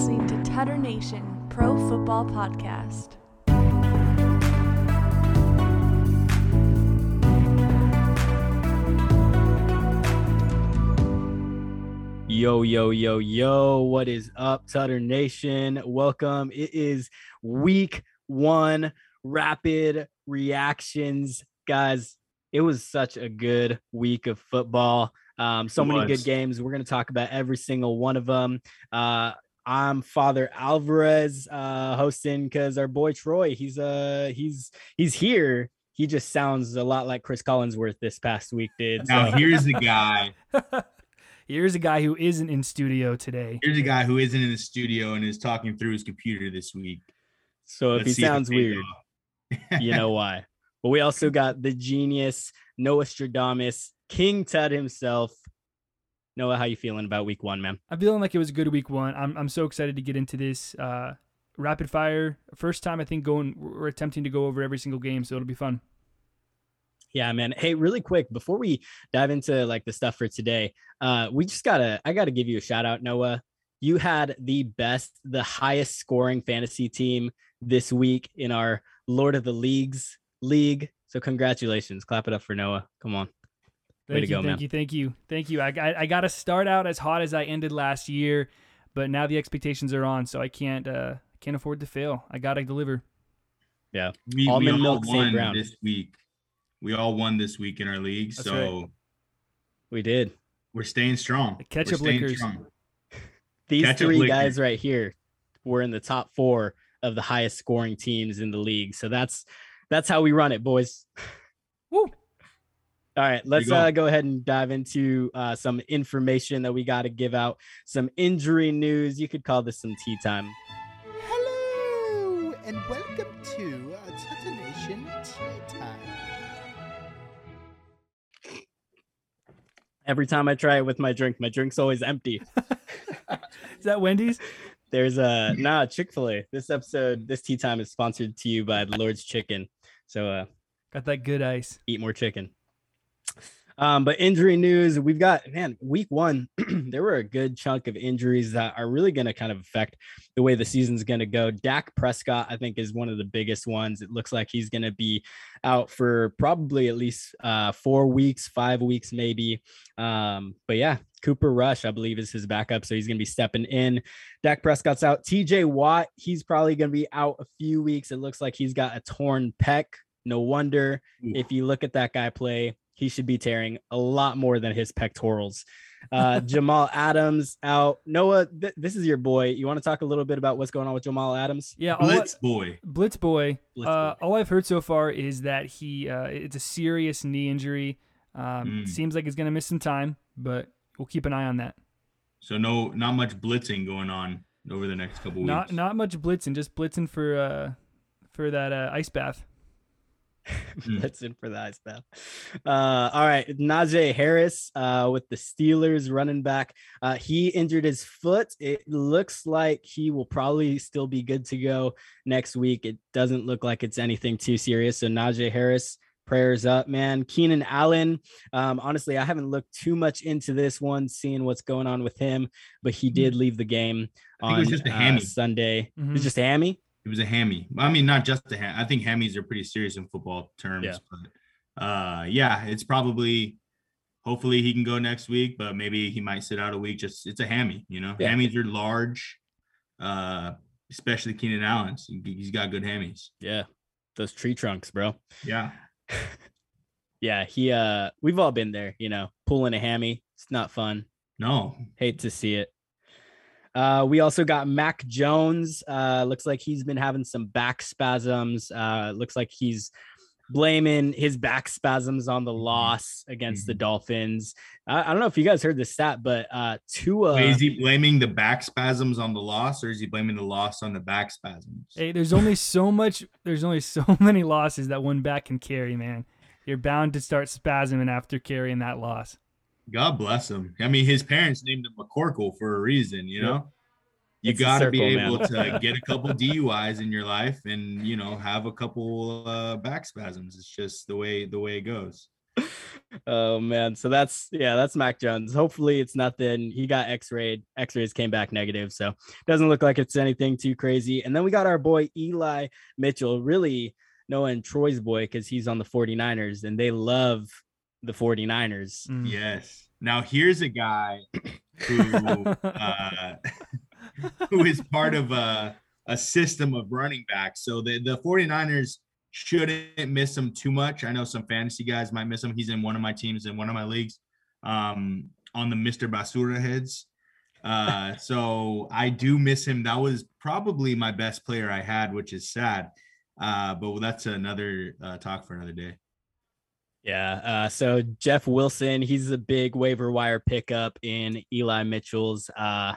listening to Tutter Nation Pro Football Podcast. Yo, yo, yo, yo, what is up, Tutter Nation? Welcome. It is week one rapid reactions. Guys, it was such a good week of football. Um, so many good games. We're going to talk about every single one of them. Uh, I'm Father Alvarez uh, hosting because our boy Troy, he's uh he's he's here. He just sounds a lot like Chris Collinsworth this past week did. Now So here's the guy. Here's a guy who isn't in studio today. Here's a guy who isn't in the studio and is talking through his computer this week. so if Let's he sounds pays weird, you know why. But we also got the genius Noah Stradamus, King Ted himself. Noah, how you feeling about week one, man? I'm feeling like it was a good week one. I'm I'm so excited to get into this uh, rapid fire. First time I think going we're attempting to go over every single game, so it'll be fun. Yeah, man. Hey, really quick before we dive into like the stuff for today, uh, we just gotta I gotta give you a shout out, Noah. You had the best, the highest scoring fantasy team this week in our Lord of the Leagues league. So congratulations. Clap it up for Noah. Come on. Way Thank to you, go, thank man. you, thank you, thank you. I, I I got to start out as hot as I ended last year, but now the expectations are on, so I can't uh can't afford to fail. I gotta deliver. We, we Almond all milk, St. won Brown. this week. We all won this week in our league, That's so We did. we're staying strong. The ketchup we're strong. These Catch up three liquor. guys right here were in the top four of the highest scoring teams in the league. So that's that's how we run it, boys. Woo! All right, let's go. uh, go ahead and dive into uh, some information that we got to give out. Some injury news. You could call this some tea time. Hello and welcome to uh, Tutter Nation Tea Time. Every time I try it with my drink, my drink's always empty. Is that Wendy's? There's a nah Chick Fil A. This episode, this tea time is sponsored to you by the Lord's Chicken. So uh, Got that good ice. eat more chicken. Um, but injury news, we've got man, week one, there were a good chunk of injuries that are really going to kind of affect the way the season's going to go. Dak Prescott, I think, is one of the biggest ones. It looks like he's going to be out for probably at least uh, four weeks, five weeks, maybe. Um, but yeah, Cooper Rush, I believe, is his backup. So he's going to be stepping in. Dak Prescott's out. TJ Watt, he's probably going to be out a few weeks. It looks like he's got a torn pec. No wonder if you look at that guy play, he should be tearing a lot more than his pectorals. Uh, Jamal Adams out. Noah, th- this is your boy. You want to talk a little bit about what's going on with Jamal Adams? Yeah, all I- Blitz boy. Blitz boy. Blitz uh, boy. all I've heard so far is that he uh, it's a serious knee injury. Um, Mm. Seems like he's gonna miss some time, but we'll keep an eye on that. So no, not much blitzing going on over the next couple weeks. Not not much blitzing, just blitzing for uh for that uh, ice bath. Mm. That's in for the ice bath. Uh, all right, Najee Harris uh, with the Steelers running back. Uh, he injured his foot. It looks like he will probably still be good to go next week. It doesn't look like it's anything too serious. So Najee Harris, prayers up, man. Keenan Allen. Um, honestly, I haven't looked too much into this one, seeing what's going on with him, but he did leave the game on it just a uh, hammy. Sunday. It was Mhm. just a hammy. It was a hammy. I mean, not just a ham. I think hammies are pretty serious in football terms. Yeah. But uh, yeah, it's probably. Hopefully he can go next week, but maybe he might sit out a week. Just it's a hammy, you know. Yeah. Hammies are large, uh, especially Keenan Allen's. He- He's got good hammies. Yeah, those tree trunks, bro. Yeah. yeah, he uh we've all been there, you know, pulling a hammy. It's not fun. No. Hate to see it. Uh we also got Mac Jones. Uh looks like he's been having some back spasms. Uh looks like he's blaming his back spasms on the loss against the Mhm. Dolphins. I, I don't know if you guys heard the stat, but uh Tua Wait, is he blaming the back spasms on the loss, or is he blaming the loss on the back spasms? Hey, there's only so much. There's only so many losses that one back can carry, man. You're bound to start spasming after carrying that loss. God bless him. I mean, his parents named him McCorkle for a reason, you Yep. know. You got to be able to get a couple DUIs in your life, and you know have a couple uh, back spasms. It's just the way the way it goes. oh man, so that's yeah, that's Mac Jones. Hopefully it's nothing. He got X-rayed. X-rays came back negative, so doesn't look like it's anything too crazy. And then we got our boy Eli Mitchell, really knowing Troy's boy because he's on the 49ers and they love the 49ers. Mm. Yes. Now here's a guy who uh, who is part of a, a system of running backs. So the, the 49ers shouldn't miss him too much. I know some fantasy guys might miss him. He's in one of my teams in one of my leagues um, on the Mr. Basura heads. Uh, so I do miss him. That was probably my best player I had, which is sad. Uh, but that's another uh, talk for another day. Yeah. Uh, so Jeff Wilson, he's a big waiver wire pickup in Eli Mitchell's uh,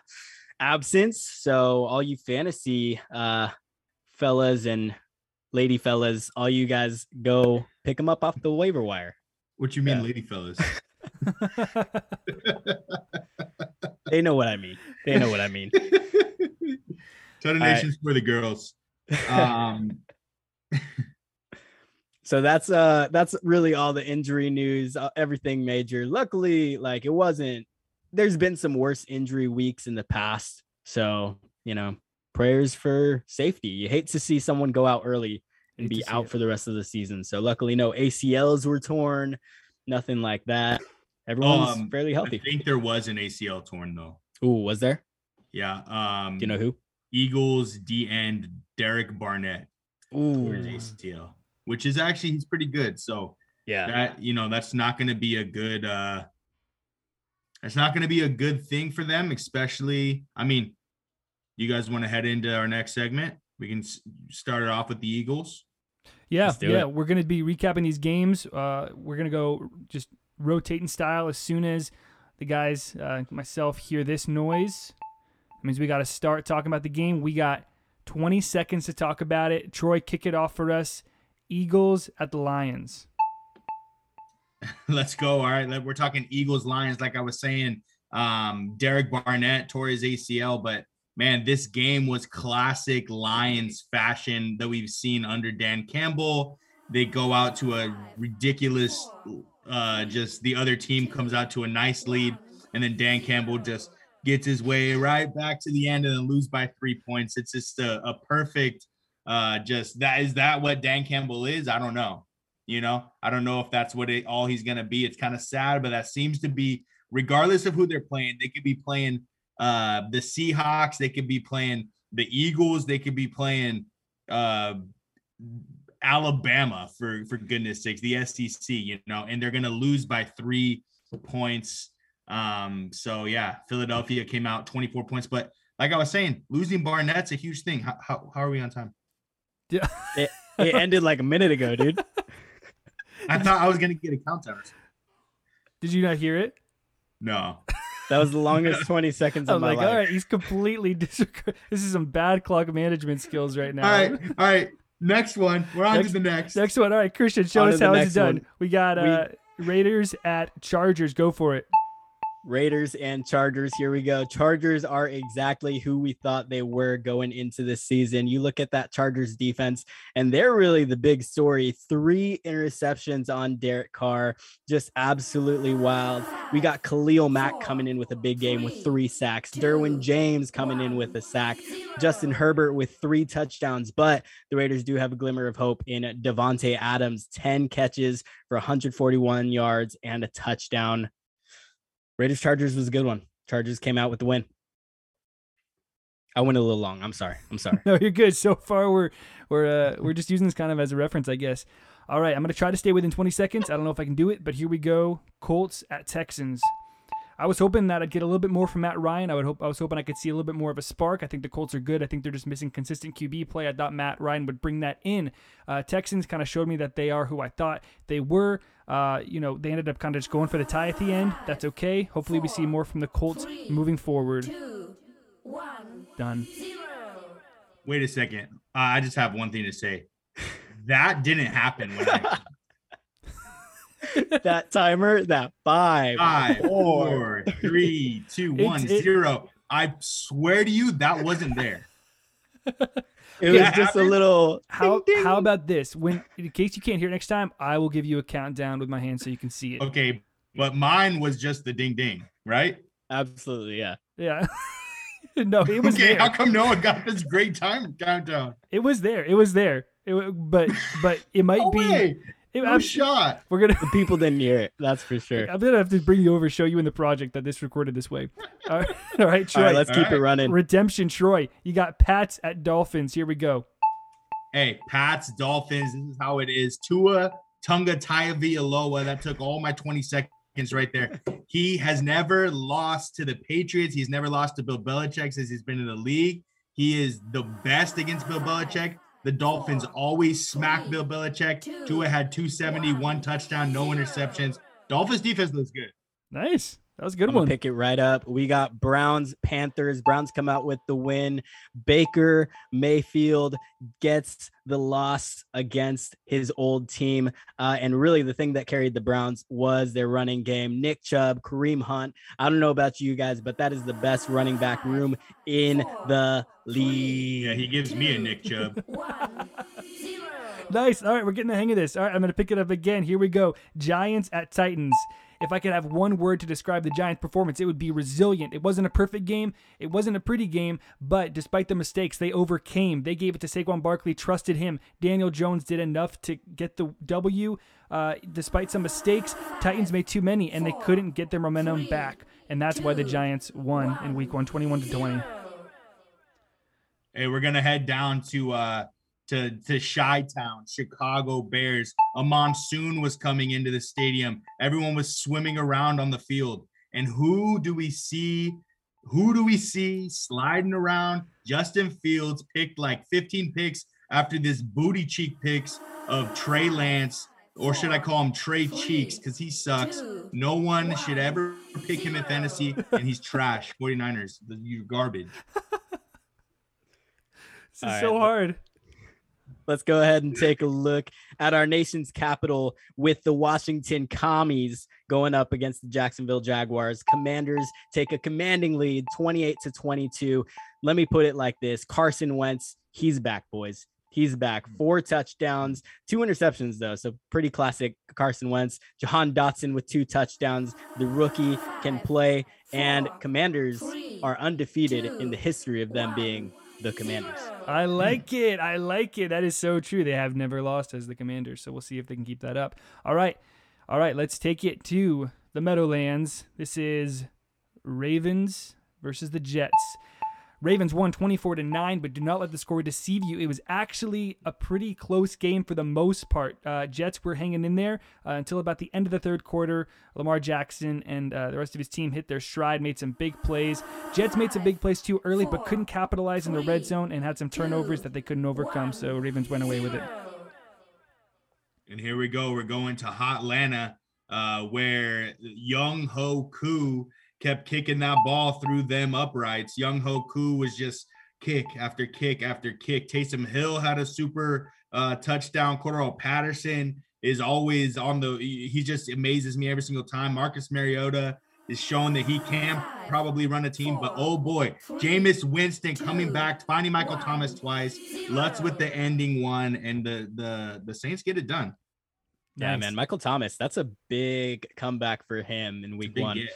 absence. So all you fantasy uh, fellas and lady fellas, all you guys go pick him up off the waiver wire. What you mean, Yeah. lady fellas? They know what I mean. They know what I mean. Total right. Nations for the girls. Um, so that's uh that's really all the injury news uh, everything major. Luckily like it wasn't there's been some worse injury weeks in the past. So you know prayers for safety. You hate to see someone go out early and be out it. for the rest of the season. So luckily no acls were torn nothing like that. Everyone's Um, fairly healthy. I think there was an ACL torn though. Ooh, was there? Yeah. Um, do you know who? Eagles D end Derek Barnett Ooh, ACL, which is actually he's pretty good. So yeah that you know that's not going to be a good. uh That's not going to be a good thing for them, especially. I mean, you guys want to head into our next segment? We can start it off with the Eagles. Yeah, yeah. it. We're gonna be recapping these games. Uh, we're gonna go just rotating style as soon as the guys, uh, myself, hear this noise. It means we got to start talking about the game. We got 20 seconds to talk about it. Troy, kick it off for us. Eagles at the Lions. Let's go. All right. We're talking Eagles Lions. Like I was saying, um, Derek Barnett tore his ACL, but man, this game was classic Lions fashion that we've seen under Dan Campbell. They go out to a ridiculous, uh, just the other team comes out to a nice lead, and then Dan Campbell just gets his way right back to the end and then lose by three points. It's just a, a perfect, uh, just that is that what Dan Campbell is? I don't know. You know, I don't know if that's what it all he's gonna be. It's kind of sad, but that seems to be regardless of who they're playing. They could be playing uh the Seahawks, they could be playing the Eagles, they could be playing uh Alabama for for goodness sakes, the SEC, you know, and they're gonna lose by three points. Um, so yeah, Philadelphia came out 24 points, but like I was saying, losing Barnett's a huge thing. How, how, how are we on time? Yeah. it, it ended like a minute ago dude I thought I was gonna get a countdown. or. Did you not hear it? No. that was the longest 20 seconds I'm my like, life all right, he's completely disreg- This is some bad clock management skills right now. All right, all right. Next one. We're on Next- to the next. Next one. All right, Christian, show On us how it's done. one. We got We- uh, Raiders at Chargers. Go for it. Raiders and Chargers. Here we go. Chargers are exactly who we thought they were going into this season. You look at that Chargers defense, and they're really the big story. Three interceptions on Derek Carr, just absolutely wild. We got Khalil Mack coming in with a big game with three sacks, Derwin James coming in with a sack, Justin Herbert with three touchdowns. But the Raiders do have a glimmer of hope in Davante Adams, 10 catches for 141 yards and a touchdown. Raiders Chargers was a good one. Chargers came out with the win. I went a little long. I'm sorry. I'm sorry. No, you're good. So far, we're we're uh, we're just using this kind of as a reference, I guess. All right, I'm gonna try to stay within 20 seconds. I don't know if I can do it, but here we go. Colts at Texans. I was hoping that I'd get a little bit more from Matt Ryan. I would hope I was hoping I could see a little bit more of a spark. I think the Colts are good. I think they're just missing consistent QB play. I thought Matt Ryan would bring that in. Uh, Texans kind of showed me that they are who I thought they were. Uh, you know, they ended up kind of just going for the tie at the end. That's okay. Hopefully, we see more from the Colts moving forward. Done. Wait a second. Uh, I just have one thing to say. That didn't happen when I that timer, that five, five, four. four, three, two, It- one, it- zero. I swear to you, that wasn't there. It was That just a little. How ding, ding. how about this? When in case you can't hear it next time, I will give you a countdown with my hand so you can see it. Okay, but mine was just the ding ding, right? Absolutely, yeah. Yeah. no, it was okay, there. how come no one got this great time countdown? It was there. It was there. It, but but it might No be. way. It- No I'm- shot. we're gonna. The people didn't hear it. That's for sure. I'm gonna have to bring you over, show you in the project that this recorded this way. All right, all right Troy. All right, let's All keep it running. Redemption, Troy. You got Pats at Dolphins. Here we go. Hey, Pats, Dolphins. This is how it is. Tua Tunga Tagovailoa. That took all my 20 seconds right there. He has never lost to the Patriots. He's never lost to Bill Belichick since he's been in the league. He is the best against Bill Belichick. The Dolphins always smack Bill Belichick. Tua had 270, one touchdown, no interceptions. Dolphins defense looks good. Nice. That was a good I'm one. pick it right up. We got Browns, Panthers. Browns come out with the win. Baker Mayfield gets the loss against his old team. Uh, and really, the thing that carried the Browns was their running game. Nick Chubb, Kareem Hunt. I don't know about you guys, but that is the best running back room in the league. Yeah, he gives me a Nick Chubb. Nice. All right, we're getting the hang of this. All right, I'm going to pick it up again. Here we go. Giants at Titans. If I could have one word to describe the Giants' performance, it would be resilient. It wasn't a perfect game. It wasn't a pretty game, but despite the mistakes, they overcame. They gave it to Saquon Barkley, trusted him. Daniel Jones did enough to get the W. Uh, despite some mistakes, Titans made too many, and they couldn't get their momentum back. And that's why the Giants won in Week One, 21 to 20. Hey, we're gonna head down to uh to to Chi Town, Chicago Bears. A monsoon was coming into the stadium. Everyone was swimming around on the field. And who do we see? Who do we see sliding around? Justin Fields picked like 15 picks after this booty cheek picks of Trey Lance, or should I call him Trey Cheeks? Because he sucks. No one should ever pick him in fantasy, and he's trash. 49ers, the- you're garbage. This is All right, so let- hard. Let's go ahead and take a look at our nation's capital with the Washington Commies going up against the Jacksonville Jaguars. Commanders take a commanding lead 28 to 22. Let me put it like this Carson Wentz, he's back, boys. He's back. Mm. Four touchdowns, two interceptions, though. So pretty classic Carson Wentz. Jahan Dotson with two touchdowns. The rookie can play. And Commanders are undefeated in the history of them being the Commanders. I hmm. like it. I like it. That is so true. They have never lost as the Commanders, so we'll see if they can keep that up. All right. All right, let's take it to the Meadowlands. This is Ravens versus the Jets. Ravens won 24 to 9, but do not let the score deceive you. It was actually a pretty close game for the most part. Uh, Jets were hanging in there uh, until about the end of the third quarter. Lamar Jackson and uh, the rest of his team hit their stride, made some big plays. Jets made some big plays too early, but couldn't capitalize in the red zone and had some turnovers that they couldn't overcome. So Ravens went away with it. And here we go. We're going to Hotlanta, uh, where Younghoe Koo kept kicking that ball through them uprights. Younghoe Koo was just kick after kick after kick. Taysom Hill had a super uh, touchdown. Cordarrelle Patterson is always on the. He he just amazes me every single time. Marcus Mariota is showing that he can probably run a team, but oh boy, Jameis Winston coming back, finding Michael Thomas twice. Lutz with the ending one, and the the the Saints get it done. Yeah, Nice. man. Michael Thomas, that's a big comeback for him in week one. get.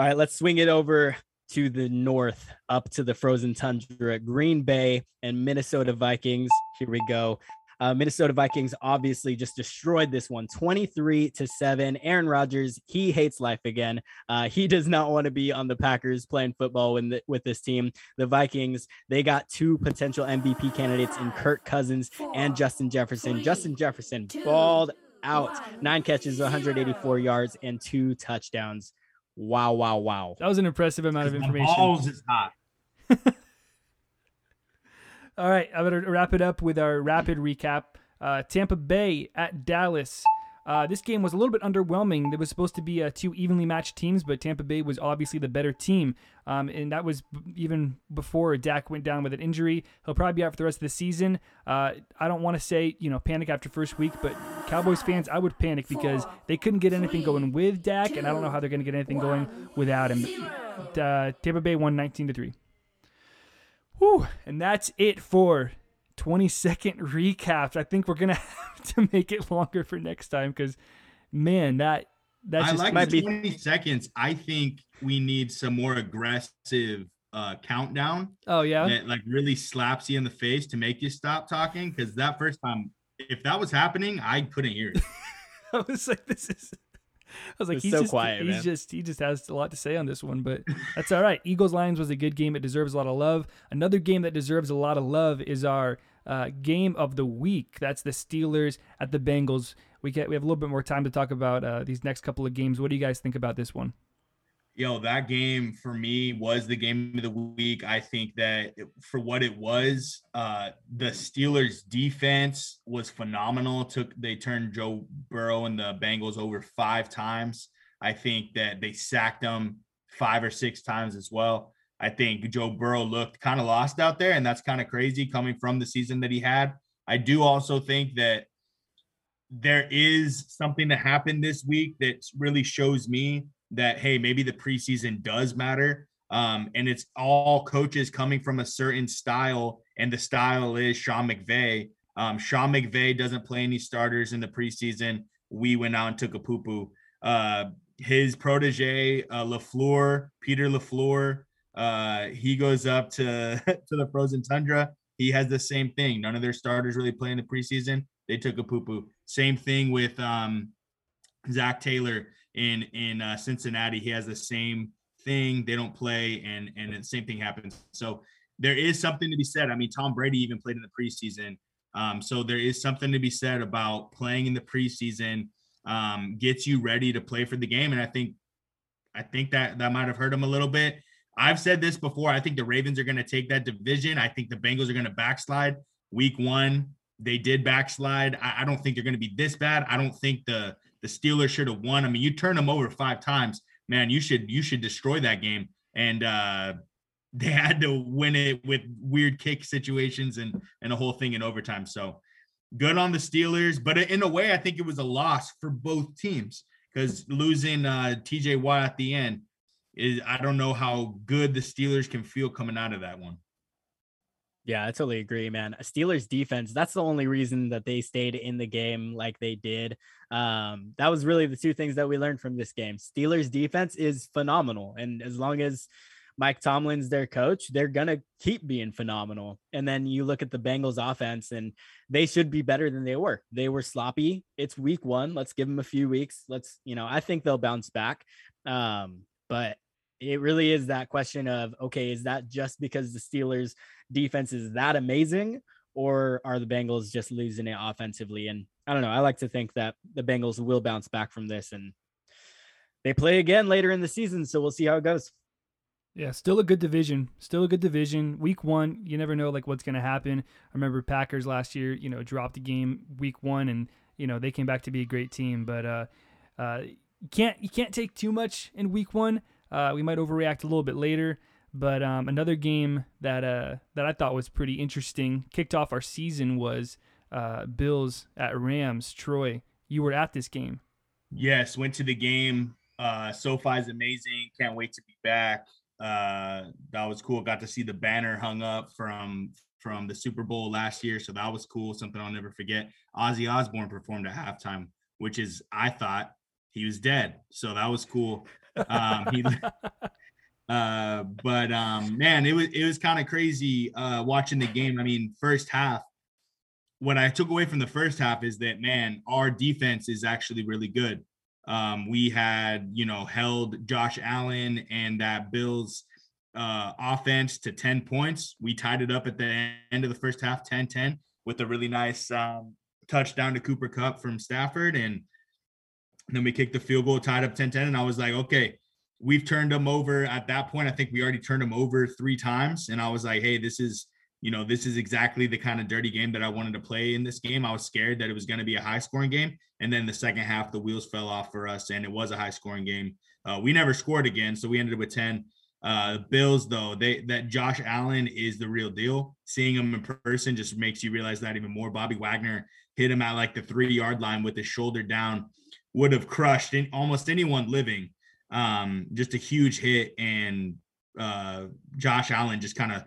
All right, let's swing it over to the north, up to the frozen tundra, Green Bay and Minnesota Vikings. Here we go. Uh, Minnesota Vikings obviously just destroyed this one 23 to 7. Aaron Rodgers, he hates life again. Uh, he does not want to be on the Packers playing football with, the, with this team. The Vikings, they got two potential MVP candidates in Kirk Cousins and Justin Jefferson. Justin Jefferson balled out, nine catches, 184 yards, and two touchdowns. Wow, wow, wow. That was an impressive amount of information. Balls is hot. All right, I'm going to wrap it up with our rapid recap. Uh, Tampa Bay at Dallas. Uh, this game was a little bit underwhelming. There was supposed to be uh, two evenly matched teams, but Tampa Bay was obviously the better team. Um, and that was b- even before Dak went down with an injury. He'll probably be out for the rest of the season. Uh, I don't want to say, you know, panic after first week, but Cowboys fans, I would panic because they couldn't get anything going with Dak, and I don't know how they're going to get anything going without him. Uh, Tampa Bay won 19 to 3. Whew, and that's it for 20 second recaps. I think we're gonna have to make it longer for next time because, man, that that I just like might the be- 20 seconds. I think we need some more aggressive uh countdown oh yeah. that like really slaps you in the face to make you stop talking. Because that first time, if that was happening, I couldn't hear it. I was like, this is. I was like, It's he's so just, quiet, He's man. just, he just has a lot to say on this one, but that's all right. Eagles Lions was a good game. It deserves a lot of love. Another game that deserves a lot of love is our uh, game of the week. That's the Steelers at the Bengals. We get, we have a little bit more time to talk about uh, these next couple of games. What do you guys think about this one? Yo, that game for me was the game of the week. I think that for what it was, uh, the Steelers defense was phenomenal. Took they turned Joe Burrow and the Bengals over five times. I think that they sacked them five or six times as well. I think Joe Burrow looked kind of lost out there, and that's kind of crazy coming from the season that he had. I do also think that there is something that happened this week that really shows me that hey, maybe the preseason does matter. Um, and it's all coaches coming from a certain style, and the style is Sean McVay. Um, Sean McVay doesn't play any starters in the preseason. We went out and took a poo poo. Uh, his protege, uh, Lafleur, Peter Lafleur, uh, he goes up to to the frozen tundra. He has the same thing. None of their starters really play in the preseason. They took a poo poo. Same thing with um, Zac Taylor in in uh, Cincinnati. He has the same thing. They don't play, and and the same thing happens. So there is something to be said. I mean, Tom Brady even played in the preseason. Um, so there is something to be said about playing in the preseason. Um, gets you ready to play for the game, and I think I think that that might have hurt him a little bit. I've said this before. I think the Ravens are going to take that division. I think the Bengals are going to backslide. Week one, they did backslide. I, I don't think they're going to be this bad. I don't think the the Steelers should have won. I mean, you turn them over five times, man. You should you should destroy that game. And uh, they had to win it with weird kick situations and and a whole thing in overtime. So good on the Steelers, but in a way, I think it was a loss for both teams because losing uh, TJ Watt at the end is I don't know how good the Steelers can feel coming out of that one. Yeah, I totally agree, man. Steelers defense, that's the only reason that they stayed in the game like they did. Um, that was really the two things that we learned from this game. Steelers defense is phenomenal. And as long as Mike Tomlin's their coach, they're gonna keep being phenomenal. And then you look at the Bengals offense, and they should be better than they were. They were sloppy. It's week one. Let's give them a few weeks. Let's, you know, I think they'll bounce back. Um, but it really is that question of okay, is that just because the Steelers defense is that amazing, or are the Bengals just losing it offensively? And I don't know. I like to think that the Bengals will bounce back from this and they play again later in the season. So we'll see how it goes. Yeah, still a good division. Still a good division. Week one, you never know like what's gonna happen. I remember Packers last year, you know, dropped the game week one, and you know they came back to be a great team. But uh, uh, you can't you can't take too much in week one. Uh, we might overreact a little bit later. But um, another game that uh, that I thought was pretty interesting, kicked off our season, was uh, Bills at Rams. Troy, you were at this game. Yes, went to the game. Uh, SoFi is amazing. Can't wait to be back. Uh, that was cool. Got to see the banner hung up from from the Super Bowl last year, so that was cool. Something I'll never forget. Ozzy Osbourne performed at halftime, which is I thought he was dead, so that was cool. Um, he, uh, but um, man, it was it was kind of crazy uh, watching the game. I mean, first half. What I took away from the first half is that man, our defense is actually really good. Um, we had, you know, held Josh Allen and that Bills uh, offense to 10 points. We tied it up at the end of the first half, 10 10, with a really nice um, touchdown to Cooper Kupp from Stafford. And then we kicked the field goal, tied up 10 10. And I was like, okay, we've turned them over at that point. I think we already turned them over three times. And I was like, hey, this is, you know, this is exactly the kind of dirty game that I wanted to play in this game. I was scared that it was going to be a high scoring game. And then the second half, the wheels fell off for us, and it was a high scoring game. Uh, we never scored again, so we ended up with 10. Uh, Bills, though, they that Josh Allen is the real deal. Seeing him in person just makes you realize that even more. Bobby Wagner hit him at like the three yard line with his shoulder down, would have crushed in, almost anyone living. Um, just a huge hit, and uh, Josh Allen just kind of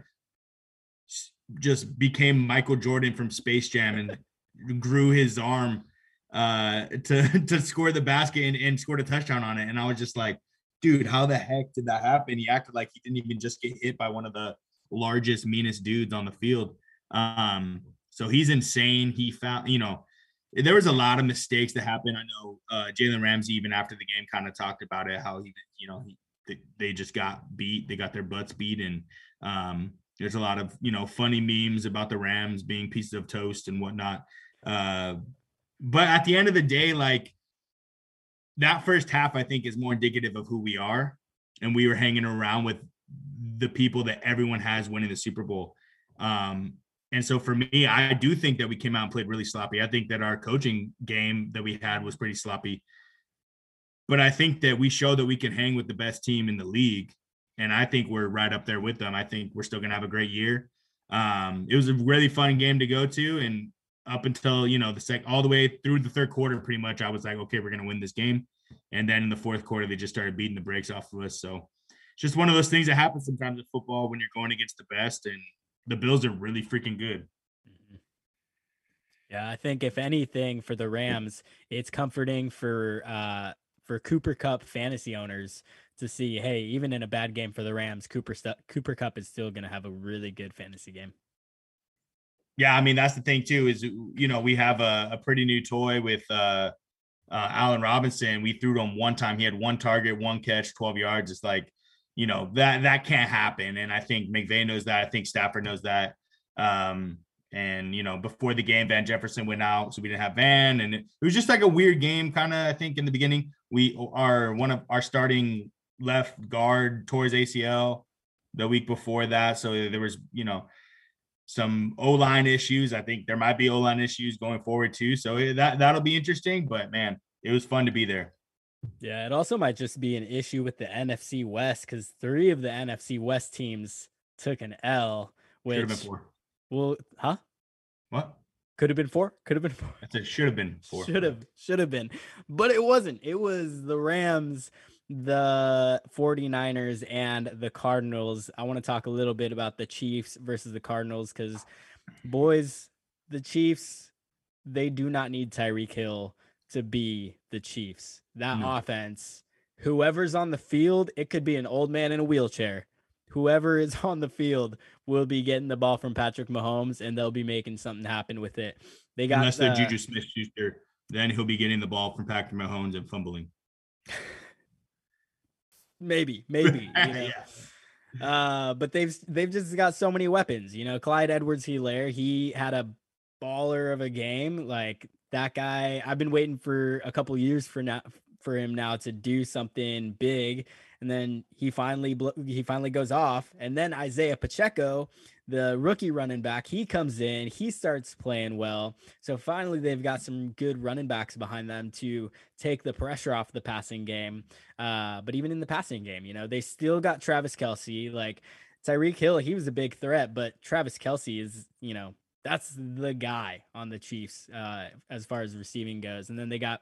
just became Michael Jordan from Space Jam and grew his arm uh to to score the basket and, and scored a touchdown on it. And I was just like, dude, how the heck did that happen? He acted like he didn't even just get hit by one of the largest, meanest dudes on the field. Um, so he's insane. He found, you know, there was a lot of mistakes that happened. I know uh, Jalen Ramsey, even after the game, kind of talked about it, how he, you know, he, they, just got beat, they got their butts beat, and um, there's a lot of you know funny memes about the Rams being pieces of toast and whatnot. Uh, but at the end of the day, like that first half, I think is more indicative of who we are, and we were hanging around with the people that everyone has winning the Super Bowl. Um, and so for me, I do think that we came out and played really sloppy. I think that our coaching game that we had was pretty sloppy. But I think that we show that we can hang with the best team in the league. And I think we're right up there with them. I think we're still going to have a great year. Um, it was a really fun game to go to. And up until, you know, the sec all the way through the third quarter, pretty much, I was like, okay, we're going to win this game. And then in the fourth quarter, they just started beating the brakes off of us. So it's just one of those things that happens sometimes in football when you're going against the best. And the Bills are really freaking good. Mhm. Yeah, I think if anything for the Rams, it's comforting for uh for Cooper Kupp fantasy owners to see, hey, even in a bad game for the Rams, Cooper stu- Cooper Kupp is still going to have a really good fantasy game. Yeah, I mean that's the thing too is you know we have a, a pretty new toy with uh, uh Allen Robinson. We threw to him one time. He had one target, one catch, 12 yards. It's like, you know, that that can't happen. And I think McVay knows that. I think Stafford knows that. Um, and you know, before the game, Van Jefferson went out, so we didn't have Van, and it, it was just like a weird game, kind of. I think in the beginning, we are one of our starting left guard towards ACL the week before that, so there was you know some O line issues. I think there might be O line issues going forward too. So eh, that that'll be interesting. But man, it was fun to be there. Yeah, it also might just be an issue with the NFC West because three of the NFC West teams took an L, Should have been which four. will, huh? What? Could have been four. Could have been four. I said should have been four. Should have, should have been, but it wasn't. It was the Rams, the 49ers, and the Cardinals. I want to talk a little bit about the Chiefs versus the Cardinals because, boys, the Chiefs, they do not need Tyreek Hill to be the Chiefs. That No. offense, whoever's on the field, it could be an old man in a wheelchair. Whoever is on the field will be getting the ball from Patrick Mahomes, and they'll be making something happen with it. They got Unless they're the- Juju Smith Schuster, then he'll be getting the ball from Patrick Mahomes and fumbling. maybe, maybe, you know. Yeah. Uh, but they've they've just got so many weapons. You know, Clyde Edwards Hilaire, he had a baller of a game. Like that guy, I've been waiting for a couple years for now for him now to do something big, and then he finally he finally goes off. And then Isaiah Pacheco, the rookie running back, he comes in, he starts playing well. So finally, they've got some good running backs behind them to take the pressure off the passing game. Uh, but even in the passing game, you know, they still got Travis Kelce. Like Tyreek Hill, he was a big threat, but Travis Kelce is, you know, that's the guy on the Chiefs uh, as far as receiving goes. And then they got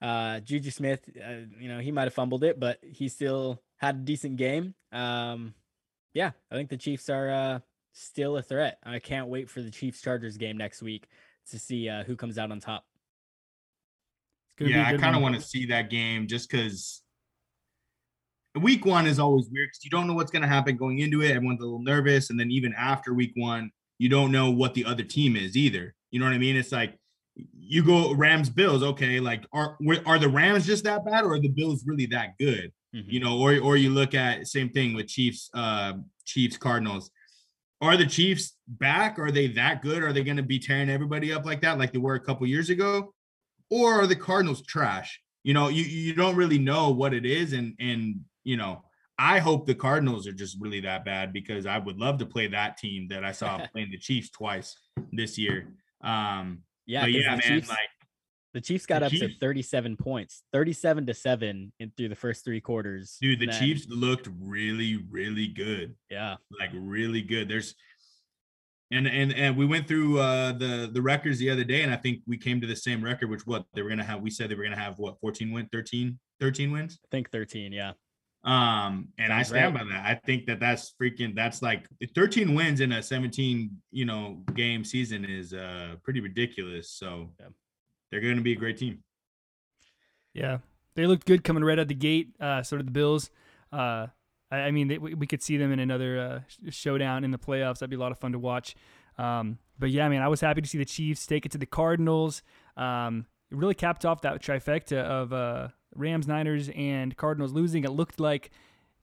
uh, Juju Smith. Uh, you know, he might have fumbled it, but he still had a decent game. Um, yeah, I think the Chiefs are uh, still a threat. I can't wait for the Chiefs Chargers game next week to see uh, who comes out on top. It's gonna be a Yeah, I kind of want to see that game just because week one is always weird because you don't know what's going to happen going into it. Everyone's a little nervous. And then even after week one, you don't know what the other team is either. You know what I mean? It's like you go Rams Bills. Okay, like are are the Rams just that bad or are the Bills really that good? Mhm. you know, or or you look at same thing with Chiefs, uh, Chiefs Cardinals. Are the Chiefs back? Are they that good? Are they going to be tearing everybody up like that, like they were a couple years ago? Or are the Cardinals trash? You know, you you don't really know what it is, and and you know, I hope the Cardinals are just really that bad because I would love to play that team that I saw playing the Chiefs twice this year. Um, Yeah, yeah, the man, Chiefs, like the Chiefs got the up to 37 points, 37 to 7 in through the first three quarters. dude, the then- Chiefs looked really, really good. Yeah. like really good. There's and and and we went through uh the the records the other day and I think we came to the same record which what they were to have we said they were going to have what 14 win 13 13 wins. I think 13, yeah. Um, and I stand right. by that. I think that that's freaking. That's like 13 wins in a 17, you know, game season is uh pretty ridiculous. So Yeah. they're going to be a great team. Yeah, they looked good coming right out the gate. Uh, so did the Bills. Uh, I, I mean, they, we, we could see them in another uh, showdown in the playoffs. That'd be a lot of fun to watch. Um, but yeah, man, I was happy to see the Chiefs take it to the Cardinals. Um, it really capped off that trifecta of uh, Rams, Niners, and Cardinals losing. It looked like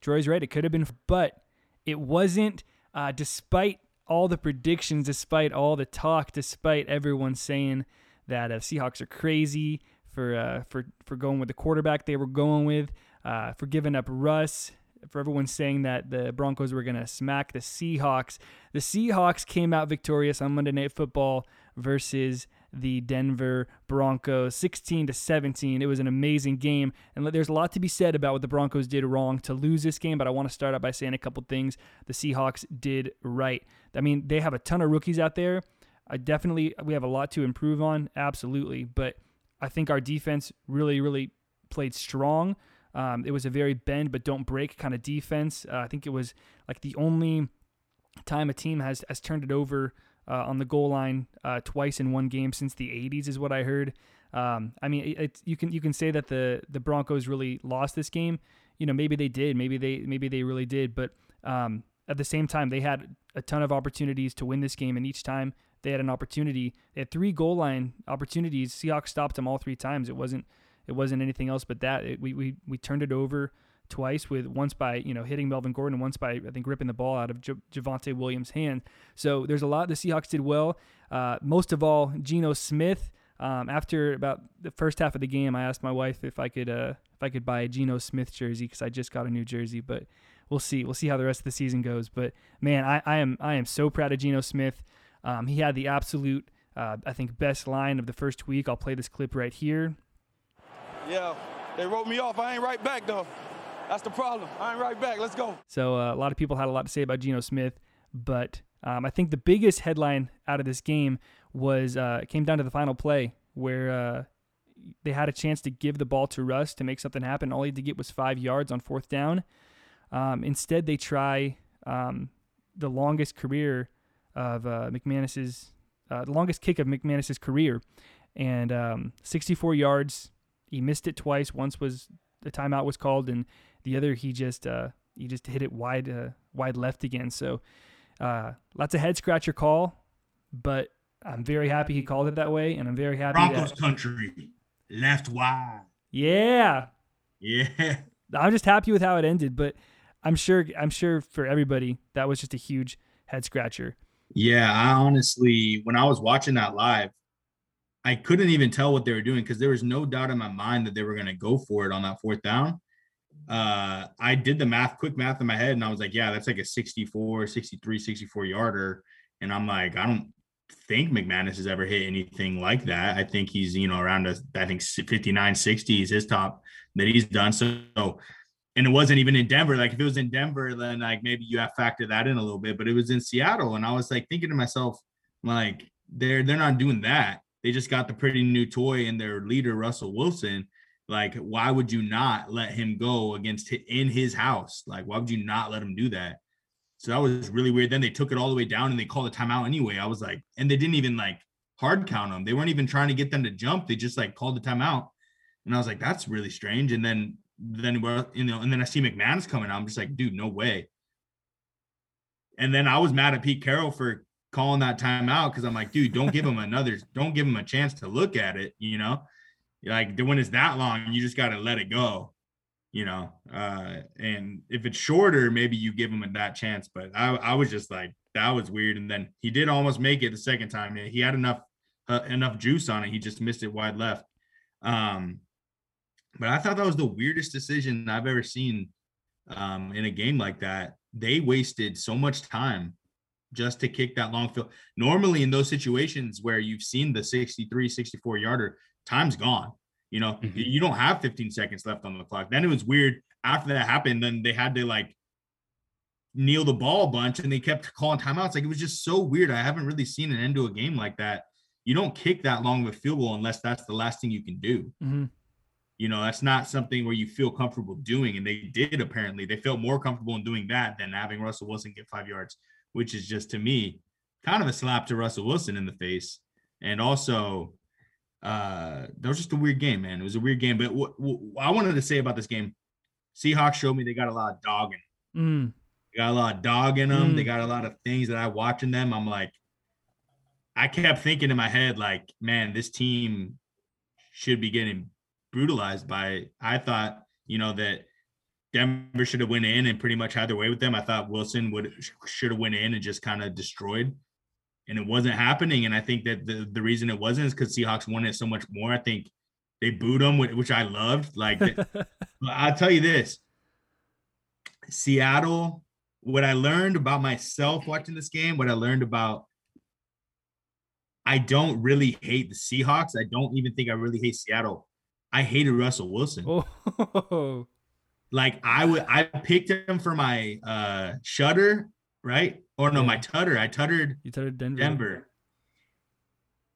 Troy's right. It could have been, but it wasn't. Uh, despite all the predictions, despite all the talk, despite everyone saying that uh, Seahawks are crazy for uh, for for going with the quarterback they were going with, uh, for giving up Russ, for everyone saying that the Broncos were going to smack the Seahawks. The Seahawks came out victorious on Monday Night Football versus the Denver Broncos 16 to 17. It was an amazing game and there's a lot to be said about what the Broncos did wrong to lose this game, but I want to start out by saying a couple things the Seahawks did right. I mean, they have a ton of rookies out there. I definitely we have a lot to improve on, absolutely, but I think our defense really really played strong. Um, it was a very bend but don't break kind of defense. Uh, I think it was like the only time a team has has turned it over uh, on the goal line uh, twice in one game since the 80s is what I heard. Um, I mean, it, it's you can you can say that the the Broncos really lost this game. You know, maybe they did, maybe they maybe they really did, but um, at the same time, they had a ton of opportunities to win this game, and each time they had an opportunity, they had three goal line opportunities. Seahawks stopped them all three times. It wasn't it wasn't anything else but that. It, we we we turned it over twice with once by you know hitting Melvin Gordon and once by I think ripping the ball out of J- Javonte Williams' hand. So there's a lot the Seahawks did well. Uh, most of all, Geno Smith. Um, after about the first half of the game, I asked my wife if I could uh, if I could buy a Geno Smith jersey because I just got a new jersey, but we'll see. We'll see how the rest of the season goes. But man, I, I am I am so proud of Geno Smith. Um, he had the absolute uh, I think best line of the first week. I'll play this clip right here. Yeah, they wrote me off. I ain't right back though. That's the problem. I ain't right back. Let's go. So uh, a lot of people had a lot to say about Geno Smith, but um, I think the biggest headline out of this game was uh, came down to the final play where uh, they had a chance to give the ball to Russ to make something happen. All he had to get was five yards on fourth down. Um, instead, they try um, the longest career of uh, McManus's, uh, the longest kick of McManus's career, and um, 64 yards. He missed it twice. Once was the timeout was called, and the other he just uh, he just hit it wide uh, wide left again. So uh, lots of head scratcher call, but I'm very happy he called it that way, and I'm very happy. Broncos That, country, left wide. yeah, Yeah. I'm just happy with how it ended, but I'm sure I'm sure for everybody that was just a huge head scratcher. Yeah, I honestly, when I was watching that live, I couldn't even tell what they were doing because there was no doubt in my mind that they were going to go for it on that fourth down. Uh, I did the math, quick math in my head, and I was like, yeah, that's like a 64, 63, 64 yarder. And I'm like, I don't think McManus has ever hit anything like that. I think he's, you know, around a, I think 59, 60 is his top that he's done. So, and it wasn't even in Denver. Like if it was in Denver, then like maybe you have to factor that in a little bit. But it was in Seattle, and I was like thinking to myself, like they're they're not doing that. They just got the pretty new toy and their leader Russell Wilson. Like, why would you not let him go against in his house? Like, why would you not let him do that? So that was really weird. Then they took it all the way down and they called a timeout anyway. I was like, and they didn't even like hard count them. They weren't even trying to get them to jump. They just like called the timeout. And I was like, that's really strange. And then then you know, and then I see McManus coming out. I'm just like, dude, no way. And then I was mad at Pete Carroll for calling that timeout because I'm like, dude, don't give him another, don't give him a chance to look at it, you know. Like when it's that long, you just gotta let it go, you know. Uh, and if it's shorter, maybe you give him that chance. But I, I was just like, that was weird. And then he did almost make it the second time. He had enough uh, enough juice on it. He just missed it wide left. Um, but I thought that was the weirdest decision I've ever seen um, in a game like that. They wasted so much time just to kick that long field. Normally, in those situations where you've seen the 63, 64 yarder, time's gone. You know, Mhm. you don't have 15 seconds left on the clock. Then it was weird after that happened. Then they had to like kneel the ball a bunch and they kept calling timeouts. Like it was just so weird. I haven't really seen an end to a game like that. You don't kick that long of a field goal unless that's the last thing you can do. hmm You know, that's not something where you feel comfortable doing. And they did apparently. They felt more comfortable in doing that than having Russell Wilson get five yards, which is just to me kind of a slap to Russell Wilson in the face. And also, uh, that was just a weird game, man. It was a weird game. But what, what I wanted to say about this game, Seahawks showed me they got a lot of dog in. Mm. They got a lot of dog in them. They Mm. got a lot of things that I watching them. I'm like, I kept thinking in my head, like, man, this team should be getting brutalized by. I thought, you know, that Denver should have went in and pretty much had their way with them. I thought Wilson would should have went in and just kind of destroyed, and it wasn't happening. And I think that the the reason it wasn't is because Seahawks wanted so much more. I think they booed them, which I loved. Like, I'll tell you this Seattle, what I learned about myself watching this game, what I learned about, I don't really hate the Seahawks. I don't even think I really hate Seattle. I hated Russell Wilson. Oh, Like I would, I picked him for my uh shutter, right? Or no, my tutter. I tuttered you told Denver. Denver.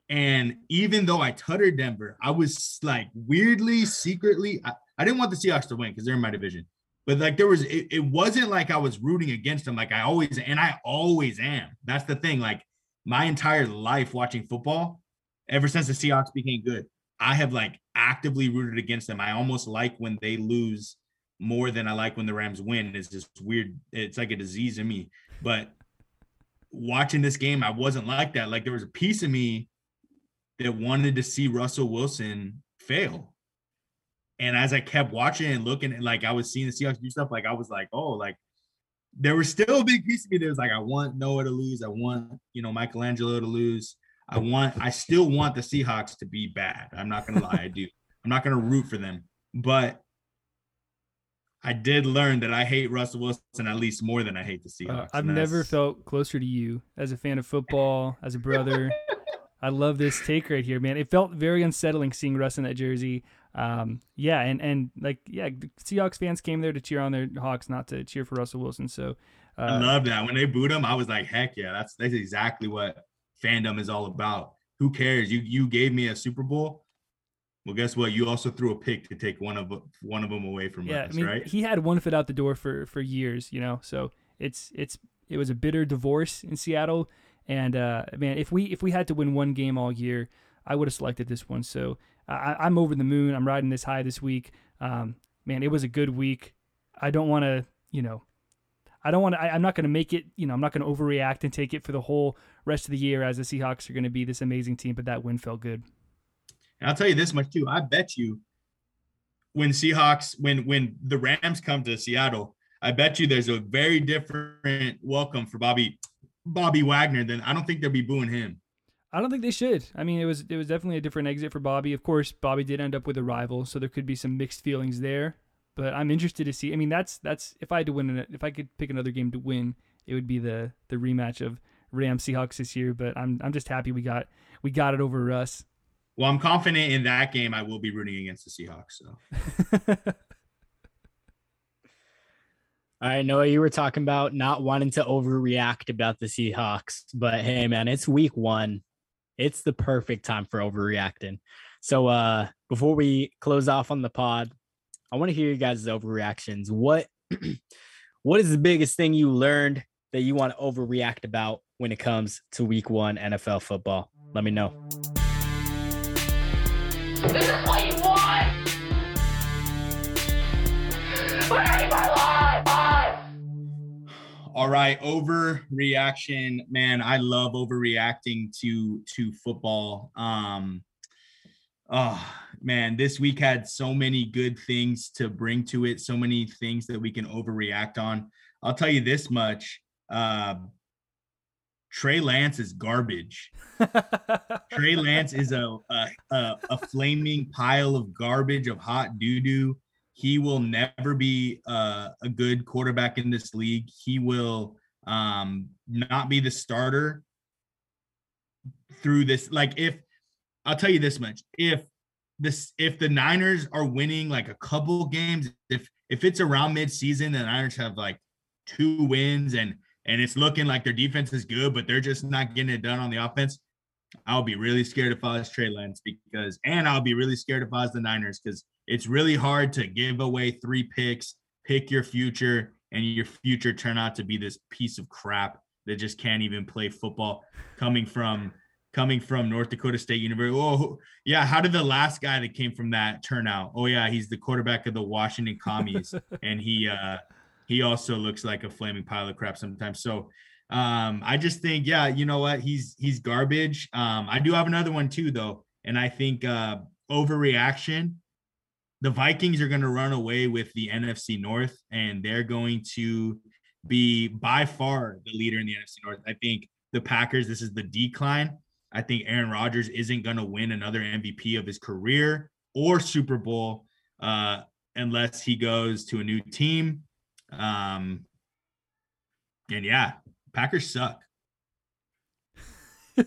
And even though I tuttered Denver, I was like weirdly, secretly, I, I didn't want the Seahawks to win because they're in my division. But like there was, it, it wasn't like I was rooting against them. Like I always, and I always am. That's the thing. Like my entire life watching football, ever since the Seahawks became good, I have like actively rooted against them. I almost like when they lose more than I like when the Rams win. It's just weird. It's like a disease in me. But watching this game, I wasn't like that. Like there was a piece of me that wanted to see Russell Wilson fail. And as I kept watching and looking, and like I was seeing the Seahawks do stuff, like I was like, oh, like there was still a big piece of me that was like, I want Noah to lose. I want, you know, Michelangelo to lose. I want, I still want the Seahawks to be bad. I'm not gonna lie, I do. I'm not gonna root for them, but I did learn that I hate Russell Wilson at least more than I hate the Seahawks. Uh, I've never that's- felt closer to you as a fan of football, as a brother. I love this take right here, man. It felt very unsettling seeing Russ in that jersey. Um, yeah, and and like yeah, Seahawks fans came there to cheer on their Hawks, not to cheer for Russell Wilson. So I uh, love that. When they booed him, I was like, heck yeah, that's that's exactly what fandom is all about. Who cares? You you gave me a Super Bowl. Well, guess what? You also threw a pick to take one of one of them away from yeah, us, I mean, right? he had one foot out the door for for years, you know. So it's it's it was a bitter divorce in Seattle, and uh, man, if we if we had to win one game all year, I would have selected this one. So I, I'm over the moon. I'm riding this high this week. Um, man, it was a good week. I don't want to, you know, I don't want to. I'm not going to make it. You know, I'm not going to overreact and take it for the whole rest of the year as the Seahawks are going to be this amazing team. But that win felt good. And I'll tell you this much too. I bet you when Seahawks, when when the Rams come to Seattle, I bet you there's a very different welcome for Bobby Bobby Wagner than I don't think they'll be booing him. I don't think they should. I mean, it was it was definitely a different exit for Bobby. Of course, Bobby did end up with a rival, so there could be some mixed feelings there. But I'm interested to see. I mean, that's that's if I had to win, it, if I could pick another game to win, it would be the the rematch of Rams Seahawks this year. But I'm I'm just happy we got we got it over Russ. Well, I'm confident in that game. I will be rooting against the Seahawks. So I know you were talking about not wanting to overreact about the Seahawks, but hey, man, it's week one. It's the perfect time for overreacting. So, uh, before we close off on the pod, I want to hear you guys' overreactions. What, what is the biggest thing you learned that you want to overreact about when it comes to week one NFL football? Let me know. This is what you want! Where my life? All right, overreaction, man. I love overreacting to to football. Um, oh man, this week had so many good things to bring to it, so many things that we can overreact on. I'll tell you this much: uh, Trey Lance is garbage. Trey Lance is a a, a, a flaming pile of garbage of hot doo doo. He will never be uh, a good quarterback in this league. He will um, not be the starter through this. Like if I'll tell you this much, if this if the Niners are winning like a couple games, if if it's around midseason, the Niners have like two wins and and it's looking like their defense is good, but they're just not getting it done on the offense. I'll be really scared if I was Trey Lance because, and I'll be really scared if I was the Niners because it's really hard to give away three picks, pick your future, and your future turn out to be this piece of crap that just can't even play football coming from coming from North Dakota State University. Oh, yeah. How did the last guy that came from that turn out? Oh, yeah, he's the quarterback of the Washington Commies, and he uh he also looks like a flaming pile of crap sometimes. So um, I just think, yeah, you know what? He's he's garbage. Um, I do have another one too, though, and I think uh overreaction. The Vikings are going to run away with the NFC North, and they're going to be by far the leader in the NFC North. I think the Packers, this is the decline. I think Aaron Rodgers isn't going to win another MVP of his career or Super Bowl uh, unless he goes to a new team. Um, and yeah, Packers suck.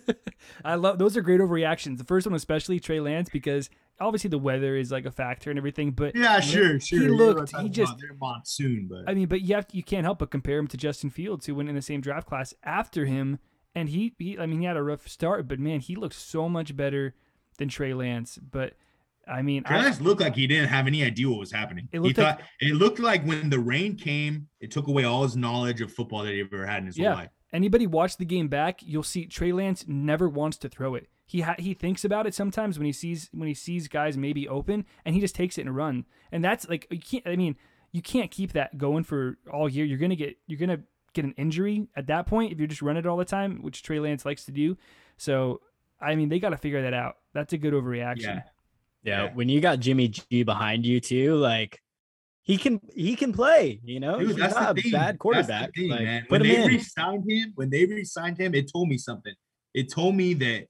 I love those are great overreactions. The first one, especially Trey Lance, because obviously the weather is like a factor and everything. But Yeah, sure, sure. he looked. He just. monsoon, but I mean, but you have you can't help but compare him to Justin Fields, who went in the same draft class after him, and he, he I mean, he had a rough start, but man, he looked so much better than Trey Lance. But I mean, I, Travis looked like he didn't have any idea what was happening. It he looked like- thought it looked like when the rain came, it took away all his knowledge of football that he ever had in his yeah. whole life. Anybody watch the game back, you'll see Trey Lance never wants to throw it. He ha- he thinks about it sometimes when he sees when he sees guys maybe open, and he just takes it and run. And that's like you can't. I mean, you can't keep that going for all year. You're gonna get you're gonna get an injury at that point if you're just running it all the time, which Trey Lance likes to do. So I mean, they got to figure that out. That's a good overreaction. Yeah. Yeah, Yeah. when you got Jimmy G behind you too, like he can he can play. You know, Dude, he's that's not the a thing. bad quarterback. thing, like, man. When they in. re-signed him, when they re-signed him, it told me something. It told me that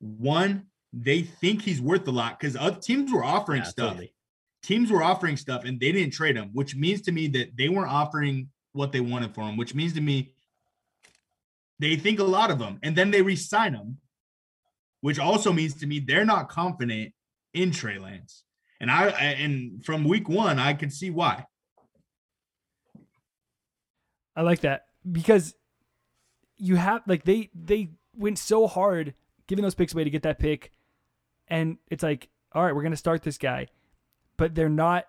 one, they think he's worth a lot because other teams were offering Yeah, stuff. totally. Teams were offering stuff and they didn't trade him, which means to me that they weren't offering what they wanted for him, which means to me they think a lot of them, And then they re-sign him, which also means to me they're not confident in Trey Lance. And I and from week one, I could see why. I like that because you have like they they went so hard giving those picks away to get that pick, and it's like, all right, we're gonna start this guy, but they're not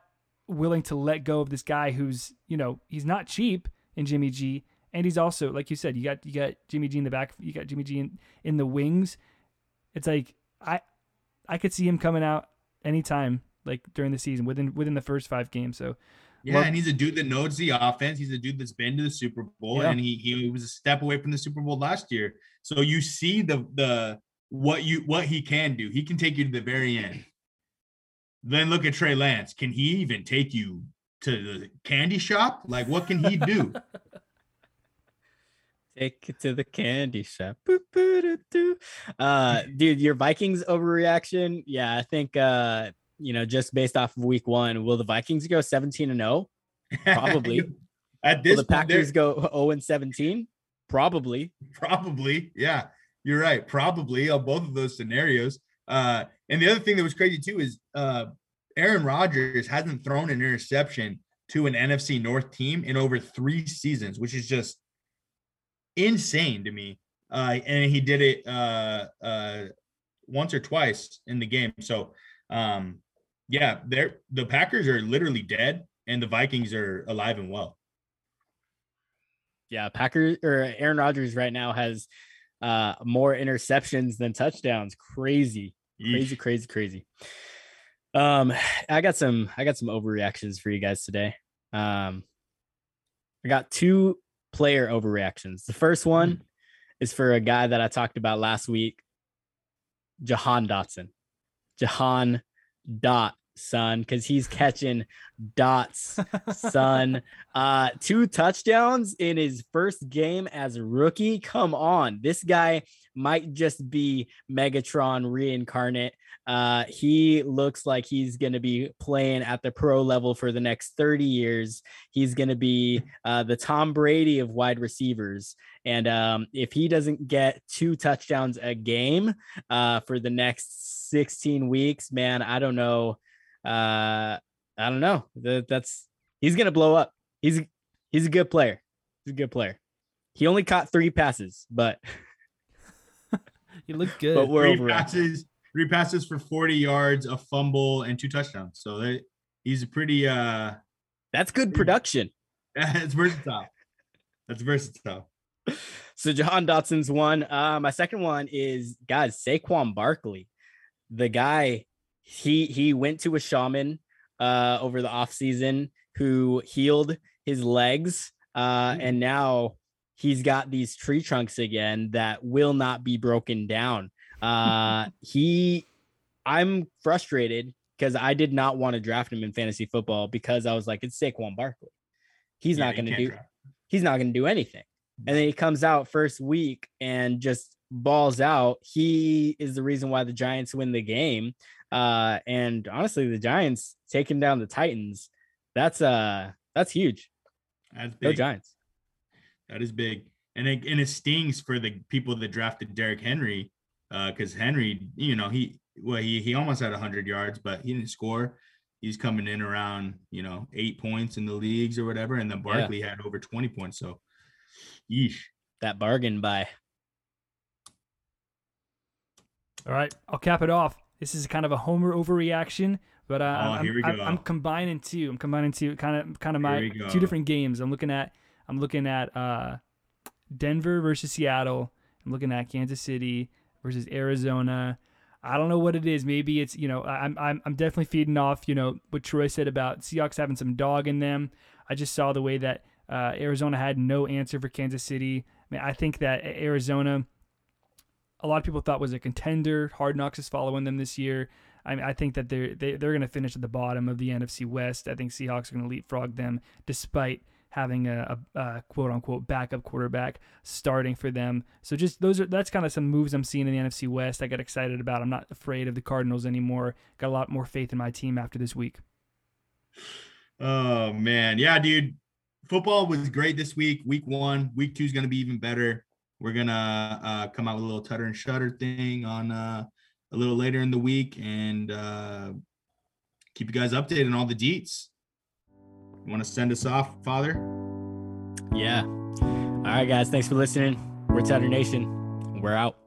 willing to let go of this guy who's you know he's not cheap in Jimmy G, and he's also like you said, you got you got Jimmy G in the back, you got Jimmy G in, in the wings. It's like I I could see him coming out anytime like during the season within within the first five games. So Yeah, Love- and he's a dude that knows the offense. He's a dude that's been to the Super Bowl, Yeah. and he he was a step away from the Super Bowl last year. So you see the the what you what he can do. He can take you to the very end. Then look at Trey Lance. Can he even take you to the candy shop? Like, what can he do? Take it to the candy shop. Boop, boo, doo, doo. Uh, dude, your Vikings overreaction. Yeah, I think uh, you know, just based off of week one, will the Vikings go 17 and 0? Probably. At Will this the point, Packers go 0 and 17? Probably. Probably, yeah. You're right. Probably on both of those scenarios. Uh, and the other thing that was crazy too is uh, Aaron Rodgers hasn't thrown an interception to an NFC North team in over three seasons, which is just insane to me. Uh, and he did it uh, uh, once or twice in the game. So, um, yeah, they're the Packers are literally dead, and the Vikings are alive and well. Yeah, Packers or Aaron Rodgers right now has uh more interceptions than touchdowns. Crazy. Crazy, crazy, crazy. Um, I got some I got some overreactions for you guys today. Um I got two player overreactions. The first one is for a guy that I talked about last week, Jahan Dotson. Jahan Dot son, because he's catching dots, son. Uh, two touchdowns in his first game as a rookie. Come on, this guy might just be Megatron reincarnate. Uh, he looks like he's going to be playing at the pro level for the next 30 years. He's going to be uh, the Tom Brady of wide receivers. And um, if he doesn't get two touchdowns a game uh, for the next 16 weeks, man, I don't know. Uh, I don't know. That, that's he's going to blow up. He's he's a good player. He's a good player. He only caught three passes, but he look good. but we're three passes, three passes for 40 yards, a fumble, and two touchdowns. So they, he's a pretty uh That's good production. it's versatile. That's versatile. So Jahan Dotson's one. Uh, my second one is guys Saquon Barkley, the guy. He he went to a shaman uh, over the offseason who healed his legs, uh, and now he's got these tree trunks again that will not be broken down. Uh, he, I'm frustrated because I did not want to draft him in fantasy football because I was like, it's Saquon Barkley. He's Yeah, not going to do draft. he's not going to do anything. And then he comes out first week and just balls out. He is the reason why the Giants win the game. Uh, and honestly, the Giants taking down the Titans. That's uh that's huge. That's Go big. Giants. That is big. And it, and it stings for the people that drafted Derrick Henry because Henry, you know, he well he he almost had 100 yards, but he didn't score. He's coming in around you know eight points in the leagues or whatever, and then Yeah. Barkley had over 20 points. So, yeesh. That bargain buy. All right, I'll cap it off. This is kind of a homer overreaction, but uh, Oh, I'm, here we I'm, go. I'm combining two. I'm combining two, kind of, kind of my two different games. I'm looking at, I'm looking at uh, Denver versus Seattle. I'm looking at Kansas City versus Arizona. I don't know what it is. Maybe it's you know I'm I'm I'm definitely feeding off you know what Troy said about Seahawks having some dog in them. I just saw the way that uh, Arizona had no answer for Kansas City. I mean, I think that Arizona a lot of people thought was a contender. Hard Knocks is following them this year. I mean, I think that they're they, they're going to finish at the bottom of the NFC West. I think Seahawks are going to leapfrog them, despite having a, a, a quote unquote backup quarterback starting for them. So just those are that's kind of some moves I'm seeing in the NFC West. I got excited about. I'm not afraid of the Cardinals anymore. Got a lot more faith in my team after this week. Oh man, yeah, dude. Football was great this week. Week one, week two is gonna be even better. We're gonna uh, come out with a little tutter and shutter thing on uh, a little later in the week, and uh, keep you guys updated on all the deets. You want to send us off, Father? Yeah. All right, guys. Thanks for listening. We're Tatter Nation. We're out.